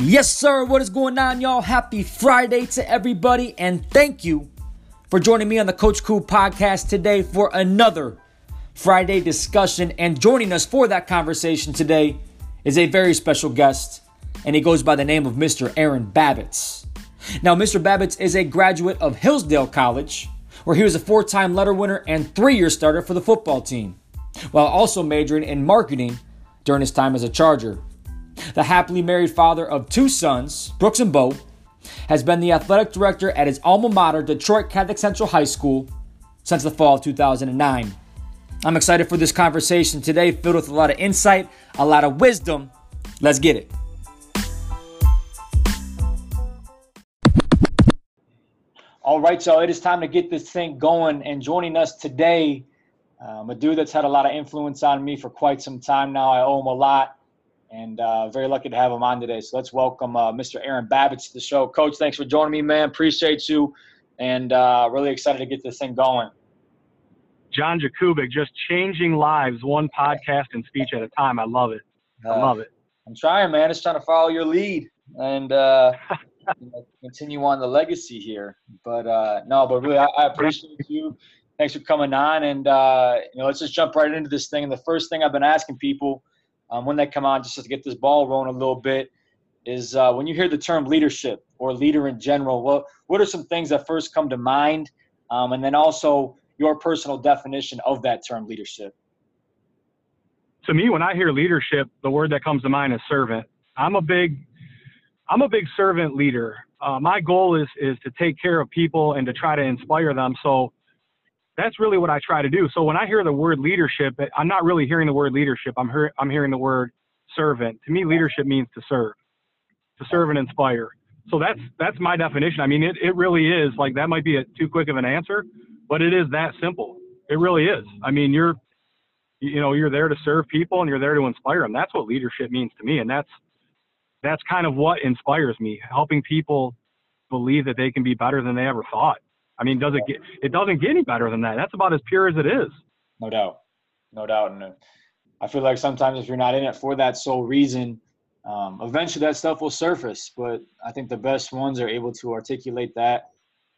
Yes, sir. What is going on, y'all? Happy Friday to everybody, and thank you for joining me on the Coach Cool podcast today for another Friday discussion. And joining us for that conversation today is a very special guest, and he goes by the name of Mr. Aaron Babicz. Now, Mr. Babicz is a graduate of Hillsdale College, where he was a four time letter winner and three year starter for the football team, while also majoring in marketing during his time as a Charger. The happily married father of two sons, Brooks and Bo, has been the athletic director at his alma mater, Detroit Catholic Central High School, since the fall of 2009. I'm excited for this conversation today, filled with a lot of insight, a lot of wisdom. Let's get it. All right, so it is time to get this thing going. And joining us today, um, a dude that's had a lot of influence on me for quite some time now. I owe him a lot and uh, very lucky to have him on today. So let's welcome uh, Mr. Aaron Babicz to the show. Coach, thanks for joining me, man. Appreciate you, and uh, really excited to get this thing going. John Jakubik, just changing lives one podcast and speech at a time. I love it. I uh, love it. I'm trying, man. Just trying to follow your lead and uh, you know, continue on the legacy here. But uh, no, but really, I, I appreciate you. Thanks for coming on, and you know, let's just jump right into this thing. And the first thing I've been asking people – um, when they come on, just to get this ball rolling a little bit, is uh, when you hear the term leadership or leader in general, what what are some things that first come to mind, um, and then also your personal definition of that term leadership? To me, when I hear leadership, the word that comes to mind is servant. I'm a big I'm a big servant leader. Uh, my goal is is to take care of people and to try to inspire them. So that's really what I try to do. So when I hear the word leadership, I'm not really hearing the word leadership. I'm hear, I'm hearing the word servant. To me, leadership means to serve, to serve and inspire. So that's that's my definition. I mean, it, it really is like that might be a, too quick of an answer, but it is that simple. It really is. I mean, you're you know you're there to serve people and you're there to inspire them. That's what leadership means to me, and that's that's kind of what inspires me, helping people believe that they can be better than they ever thought. I mean, does it get? It doesn't get any better than that. That's about as pure as it is. No doubt, no doubt. And uh, I feel like sometimes if you're not in it for that sole reason, um, eventually that stuff will surface. But I think the best ones are able to articulate that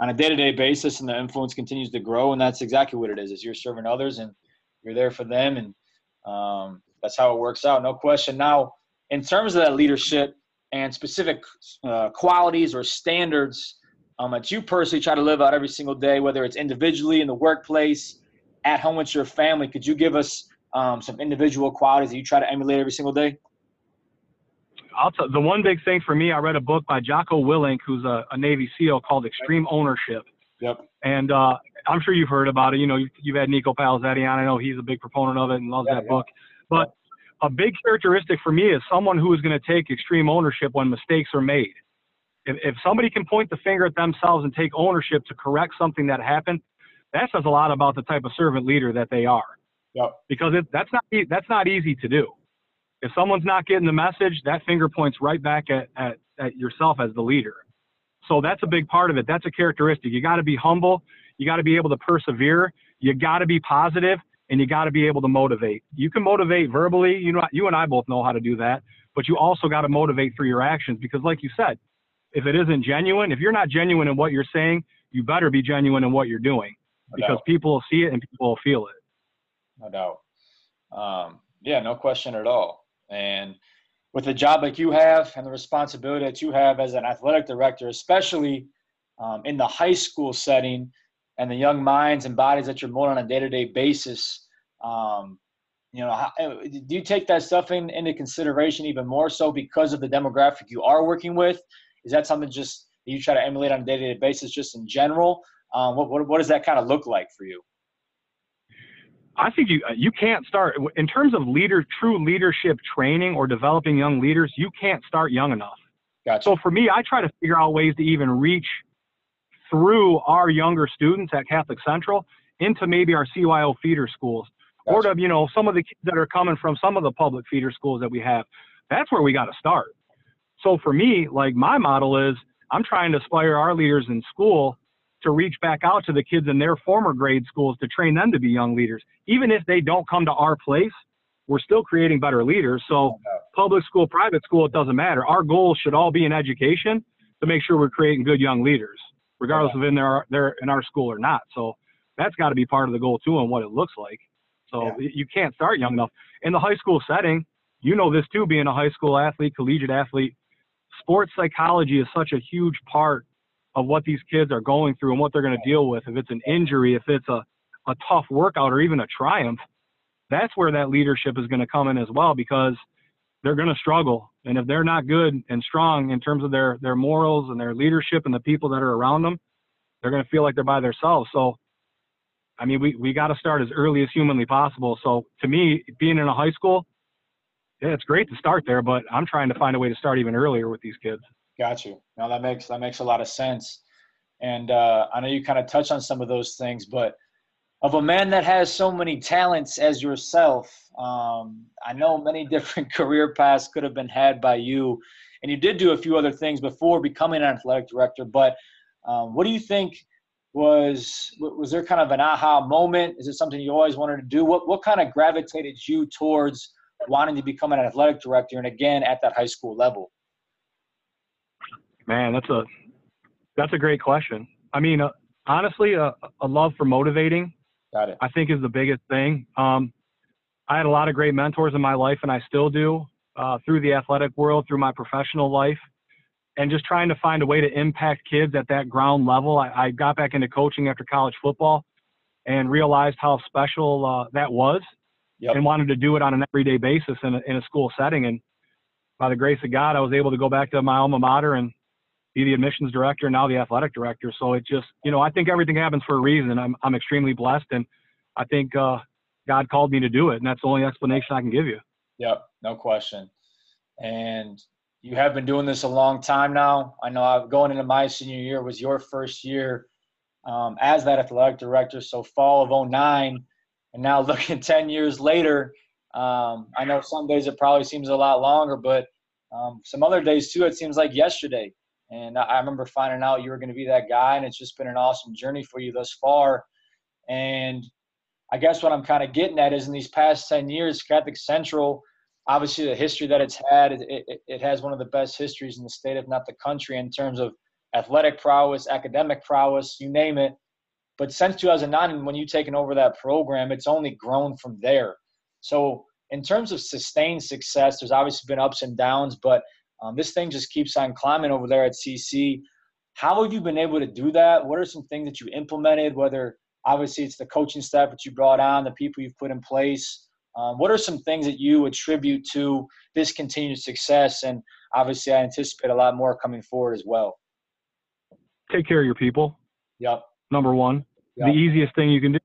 on a day-to-day basis, and the influence continues to grow. And that's exactly what it is: is you're serving others and you're there for them, and um, that's how it works out. No question. Now, in terms of that leadership and specific uh, qualities or standards um, that you personally try to live out every single day, whether it's individually in the workplace, at home with your family. Could you give us um, some individual qualities that you try to emulate every single day? I'll tell the one big thing for me. I read a book by Jocko Willink, who's a, a Navy SEAL, called Extreme Ownership. Yep. And uh, I'm sure you've heard about it. You know, you've, you've had Nico Palazetti on. I know he's a big proponent of it and loves yeah, that yeah. book. But a big characteristic for me is someone who is going to take extreme ownership when mistakes are made if, if somebody can point the finger at themselves and take ownership to correct something that happened, that says a lot about the type of servant leader that they are. Yep. Because it, that's not that's not easy to do. If someone's not getting the message, that finger points right back at, at, at yourself as the leader. So that's a big part of it. That's a characteristic. You got to be humble. You got to be able to persevere. You got to be positive, and you got to be able to motivate. You can motivate verbally. You know, you and I both know how to do that. But you also got to motivate through your actions because, like you said, if it isn't genuine, if you're not genuine in what you're saying, you better be genuine in what you're doing no because doubt. people will see it and people will feel it. No doubt. Um, yeah, no question at all. And with a job like you have and the responsibility that you have as an athletic director, especially um, in the high school setting and the young minds and bodies that you're molding on a day-to-day basis, um, you know, how, do you take that stuff in, into consideration even more so because of the demographic you are working with is that something just that you try to emulate on a day-to-day basis, just in general? Um, what, what, what does that kind of look like for you? I think you you can't start in terms of leader true leadership training or developing young leaders. You can't start young enough. Gotcha. So for me, I try to figure out ways to even reach through our younger students at Catholic Central into maybe our CYO feeder schools gotcha. or to you know some of the kids that are coming from some of the public feeder schools that we have. That's where we got to start. So for me, like my model is I'm trying to inspire our leaders in school to reach back out to the kids in their former grade schools to train them to be young leaders. Even if they don't come to our place, we're still creating better leaders. So public school, private school, it doesn't matter. Our goal should all be in education to make sure we're creating good young leaders, regardless yeah. of in their they're in our school or not. So that's got to be part of the goal too, and what it looks like. So yeah. you can't start young enough in the high school setting. You know this too, being a high school athlete, collegiate athlete. Sports psychology is such a huge part of what these kids are going through and what they're going to deal with. If it's an injury, if it's a, a tough workout, or even a triumph, that's where that leadership is going to come in as well because they're going to struggle. And if they're not good and strong in terms of their, their morals and their leadership and the people that are around them, they're going to feel like they're by themselves. So, I mean, we, we got to start as early as humanly possible. So to me, being in a high school, yeah, it's great to start there, but I'm trying to find a way to start even earlier with these kids. Got you. No, that makes that makes a lot of sense. And uh, I know you kind of touch on some of those things, but of a man that has so many talents as yourself, um, I know many different career paths could have been had by you, and you did do a few other things before becoming an athletic director. But um, what do you think was was there kind of an aha moment? Is it something you always wanted to do? What what kind of gravitated you towards wanting to become an athletic director, and again at that high school level? Man, that's a that's a great question. I mean, uh, honestly, a, a love for motivating Got it. I think is the biggest thing. Um, I had a lot of great mentors in my life, and I still do uh, through the athletic world, through my professional life, and just trying to find a way to impact kids at that ground level. I, I got back into coaching after college football and realized how special uh, that was yep. and wanted to do it on an everyday basis in a, in a school setting. And by the grace of God, I was able to go back to my alma mater and be the admissions director and now the athletic director. So it just, you know, I think everything happens for a reason. I'm, I'm extremely blessed and I think uh, God called me to do it. And that's the only explanation I can give you. Yep. No question. And you have been doing this a long time now. I know I've, going into my senior year was your first year um, as that athletic director. So fall of 09 and now looking 10 years later, um, I know some days it probably seems a lot longer, but um, some other days too, it seems like yesterday. And I remember finding out you were going to be that guy, and it's just been an awesome journey for you thus far. And I guess what I'm kind of getting at is in these past 10 years, Catholic Central, obviously the history that it's had, it, it, it has one of the best histories in the state, if not the country, in terms of athletic prowess, academic prowess, you name it. But since 2009, when you've taken over that program, it's only grown from there. So, in terms of sustained success, there's obviously been ups and downs, but um, this thing just keeps on climbing over there at CC. How have you been able to do that? What are some things that you implemented? Whether obviously it's the coaching staff that you brought on, the people you've put in place. Um, what are some things that you attribute to this continued success? And obviously, I anticipate a lot more coming forward as well. Take care of your people. Yep. Number one, yep. the easiest thing you can do.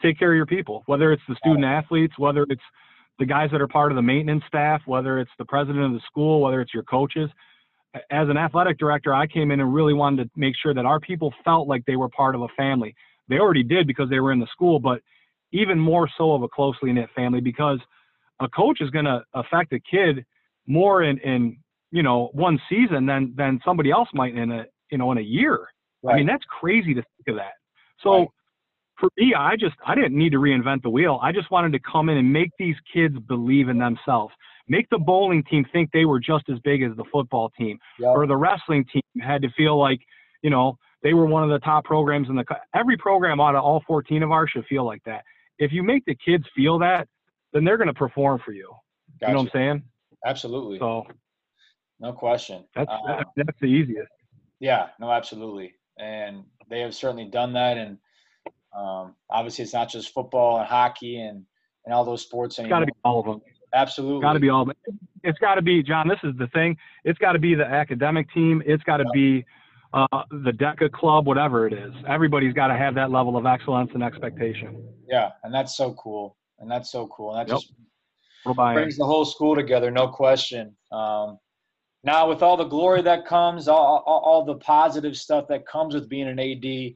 Take care of your people, whether it's the student athletes, whether it's the guys that are part of the maintenance staff, whether it's the president of the school, whether it's your coaches. As an athletic director, I came in and really wanted to make sure that our people felt like they were part of a family. They already did because they were in the school, but even more so of a closely knit family because a coach is going to affect a kid more in, in you know one season than than somebody else might in a you know in a year. Right. I mean that's crazy to think of that. So right for me, I just I didn't need to reinvent the wheel. I just wanted to come in and make these kids believe in themselves. Make the bowling team think they were just as big as the football team, yep. or the wrestling team had to feel like you know they were one of the top programs in the. Every program out of all 14 of ours should feel like that. If you make the kids feel that, then they're going to perform for you. Gotcha. You know what I'm saying? Absolutely. So, no question. That's uh, that's the easiest. Yeah. No. Absolutely. And they have certainly done that, and um, obviously, it's not just football and hockey and, and all those sports. It's got to be all of them. Absolutely. Got to be all. Of them. It's got to be John. This is the thing. It's got to be the academic team. It's got to be uh, the DECA club, whatever it is. Everybody's got to have that level of excellence and expectation. Yeah, and that's so cool. And that's so cool. And that yep. just brings the whole school together, no question. Um, now, with all the glory that comes, all, all, all the positive stuff that comes with being an AD,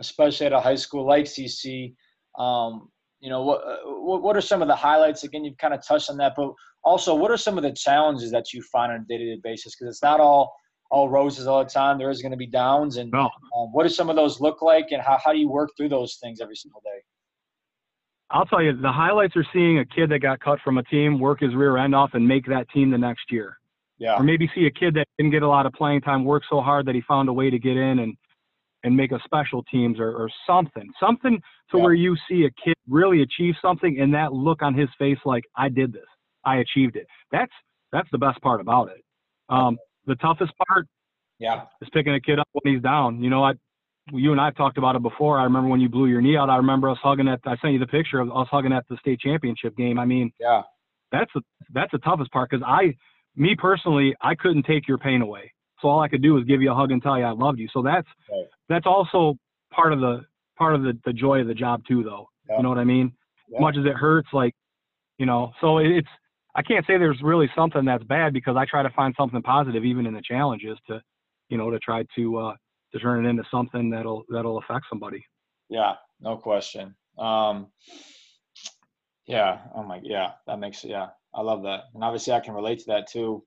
especially at a high school like CC. Um, you know, what, what, what are some of the highlights? Again, you've kind of touched on that, but also, what are some of the challenges that you find on a day-to-day basis? Because it's not all all roses all the time. There is going to be downs, and no. um, what do some of those look like, and how how do you work through those things every single day? I'll tell you, the highlights are seeing a kid that got cut from a team work his rear end off and make that team the next year. Yeah. Or maybe see a kid that didn't get a lot of playing time work so hard that he found a way to get in and and make a special teams or, or something. Something to Yeah. where you see a kid really achieve something and that look on his face like I did this. I achieved it. That's that's the best part about it. Um, the toughest part Yeah. is picking a kid up when he's down. You know, I, you and I have talked about it before. I remember when you blew your knee out. I remember us hugging at. I sent you the picture of us hugging at the state championship game. I mean, Yeah. that's the that's the toughest part because I, me personally, I couldn't take your pain away. So all I could do was give you a hug and tell you I loved you. So that's Right. that's also part of the part of the the joy of the job too, though. Yeah. You know what I mean? Yeah. As much as it hurts, like, you know, so it's. I can't say there's really something that's bad because I try to find something positive even in the challenges to, you know, to try to uh, to turn it into something that'll that'll affect somebody. Yeah, no question. Um, yeah. Oh my. Yeah, that makes. Yeah, I love that, and obviously I can relate to that too.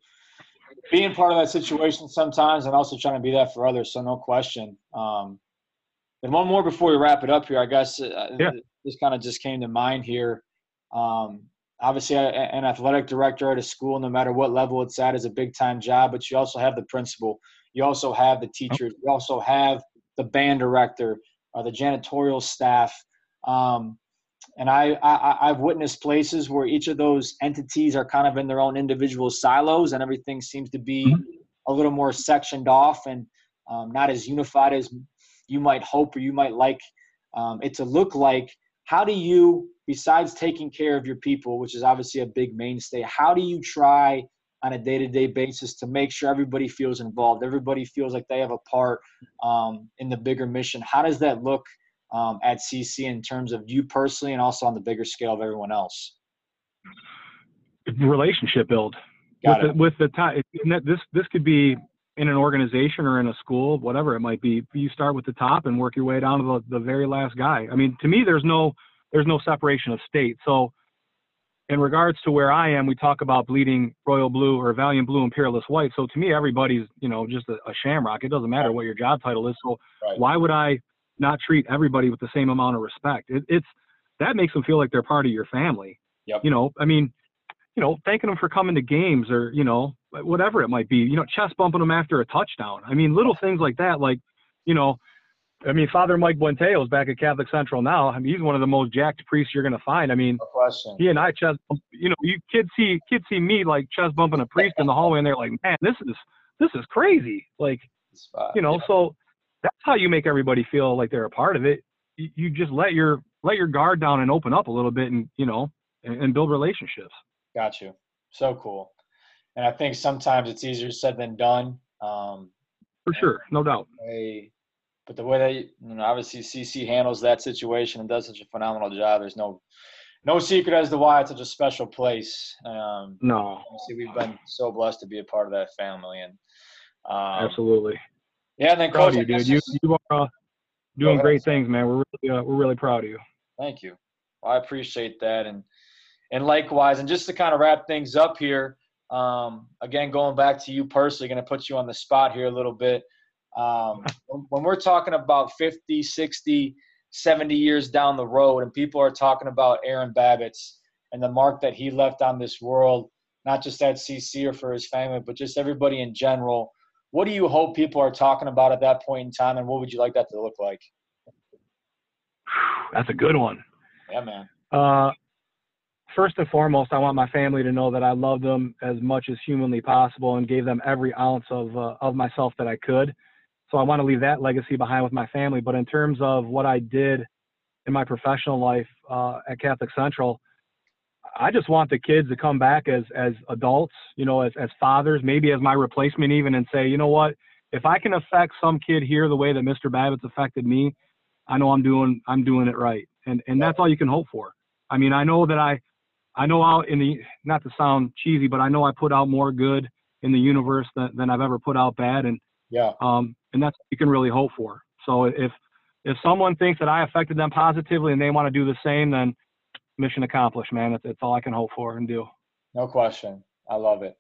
Being part of that situation sometimes, and also trying to be that for others. So no question. Um, and one more before we wrap it up here. I guess uh, Yeah. this kind of just came to mind here. Um, obviously, a- an athletic director at a school, no matter what level it's at, is a big time job. But you also have the principal. You also have the teachers. You also have the band director, uh, the janitorial staff. Um, and I, I, I've witnessed places where each of those entities are kind of in their own individual silos, and everything seems to be a little more sectioned off and um, not as unified as you might hope or you might like um, it to look like. How do you, besides taking care of your people, which is obviously a big mainstay, how do you try on a day-to-day basis to make sure everybody feels involved, everybody feels like they have a part um, in the bigger mission? How does that look um, at CC in terms of you personally and also on the bigger scale of everyone else? Relationship build Got with it. the, with the time. This this could be in an organization or in a school, whatever it might be. You start with the top and work your way down to the, the very last guy. I mean, to me, there's no there's no separation of state. So, in regards to where I am, we talk about bleeding royal blue or valiant blue and peerless white. So to me, everybody's you know just a, a shamrock. It doesn't matter what your job title is. So Right. why would I not treat everybody with the same amount of respect? It, it's that makes them feel like they're part of your family. Yep. You know, I mean, you know, thanking them for coming to games or you know whatever it might be. You know, chest bumping them after a touchdown. I mean, little things like that. Like, you know, I mean, Father Mike Buenteos back at Catholic Central now. I mean, he's one of the most jacked priests you're gonna find. I mean, No question. he and I chest, you know, you kids see kids see me like chest bumping a priest in the hallway, and they're like, man, this is this is crazy. Like, you know, so that's how you make everybody feel like they're a part of it. You, you just let your let your guard down and open up a little bit, and you know, and, and build relationships. Got you. So cool. And I think sometimes it's easier said than done. Um, For sure, no doubt. they, but the way they, you know, obviously CC handles that situation and does such a phenomenal job. There's no, no secret as to why it's such a special place. Um, No, we've been so blessed to be a part of that family, and um, absolutely. Yeah. And then Proud coach, you, dude. You you are uh, doing great things, man. We're really uh, we're really proud of you. Thank you. Well, I appreciate that, and and likewise. And just to kind of wrap things up here, um, again, going back to you personally, going to put you on the spot here a little bit. Um, when, when we're talking about 50, 60, 70 years down the road, and people are talking about Aaron Babicz and the mark that he left on this world, not just at CC or for his family, but just everybody in general. What do you hope people are talking about at that point in time, and what would you like that to look like? That's a good one. Yeah, man. Uh, first and foremost, I want my family to know that I love them as much as humanly possible and gave them every ounce of uh, of myself that I could. So I want to leave that legacy behind with my family. But in terms of what I did in my professional life uh, at Catholic Central, I just want the kids to come back as as adults, you know, as as fathers, maybe as my replacement even, and say, you know what, if I can affect some kid here the way that Mr. Babbitt's affected me, I know I'm doing I'm doing it right, and and that's all you can hope for. I mean, I know that I I know out in the not to sound cheesy, but I know I put out more good in the universe than, than I've ever put out bad, and Yeah. um, and that's what you can really hope for. So if if someone thinks that I affected them positively and they want to do the same, then mission accomplished, man. That's, that's all I can hope for and do. No question. I love it.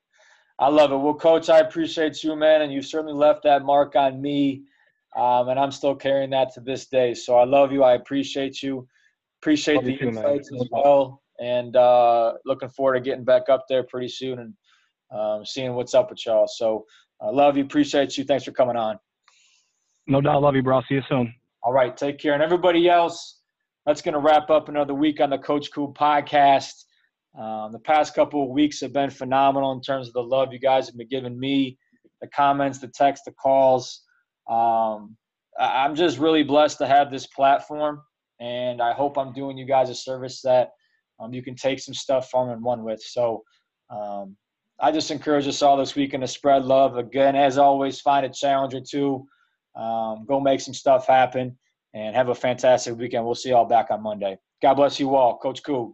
I love it. Well, Coach, I appreciate you, man, and you certainly left that mark on me, um, and I'm still carrying that to this day. So I love you. I appreciate you. Appreciate Love the you too, man. insights as well, and uh, looking forward to getting back up there pretty soon and um, seeing what's up with y'all. So, I love you. Appreciate you. Thanks for coming on. No doubt. Love you, bro. I'll See you soon. All right, take care. And everybody else, that's going to wrap up another week on the Coach Cool podcast. Um, the past couple of weeks have been phenomenal in terms of the love you guys have been giving me, the comments, the text, the calls. Um, I'm just really blessed to have this platform, and I hope I'm doing you guys a service that um, you can take some stuff from and run with. So um, I just encourage us all this weekend to spread love. Again, as always, find a challenge or two. Um, go make some stuff happen and have a fantastic weekend. We'll see you all back on Monday. God bless you all. Coach Cool.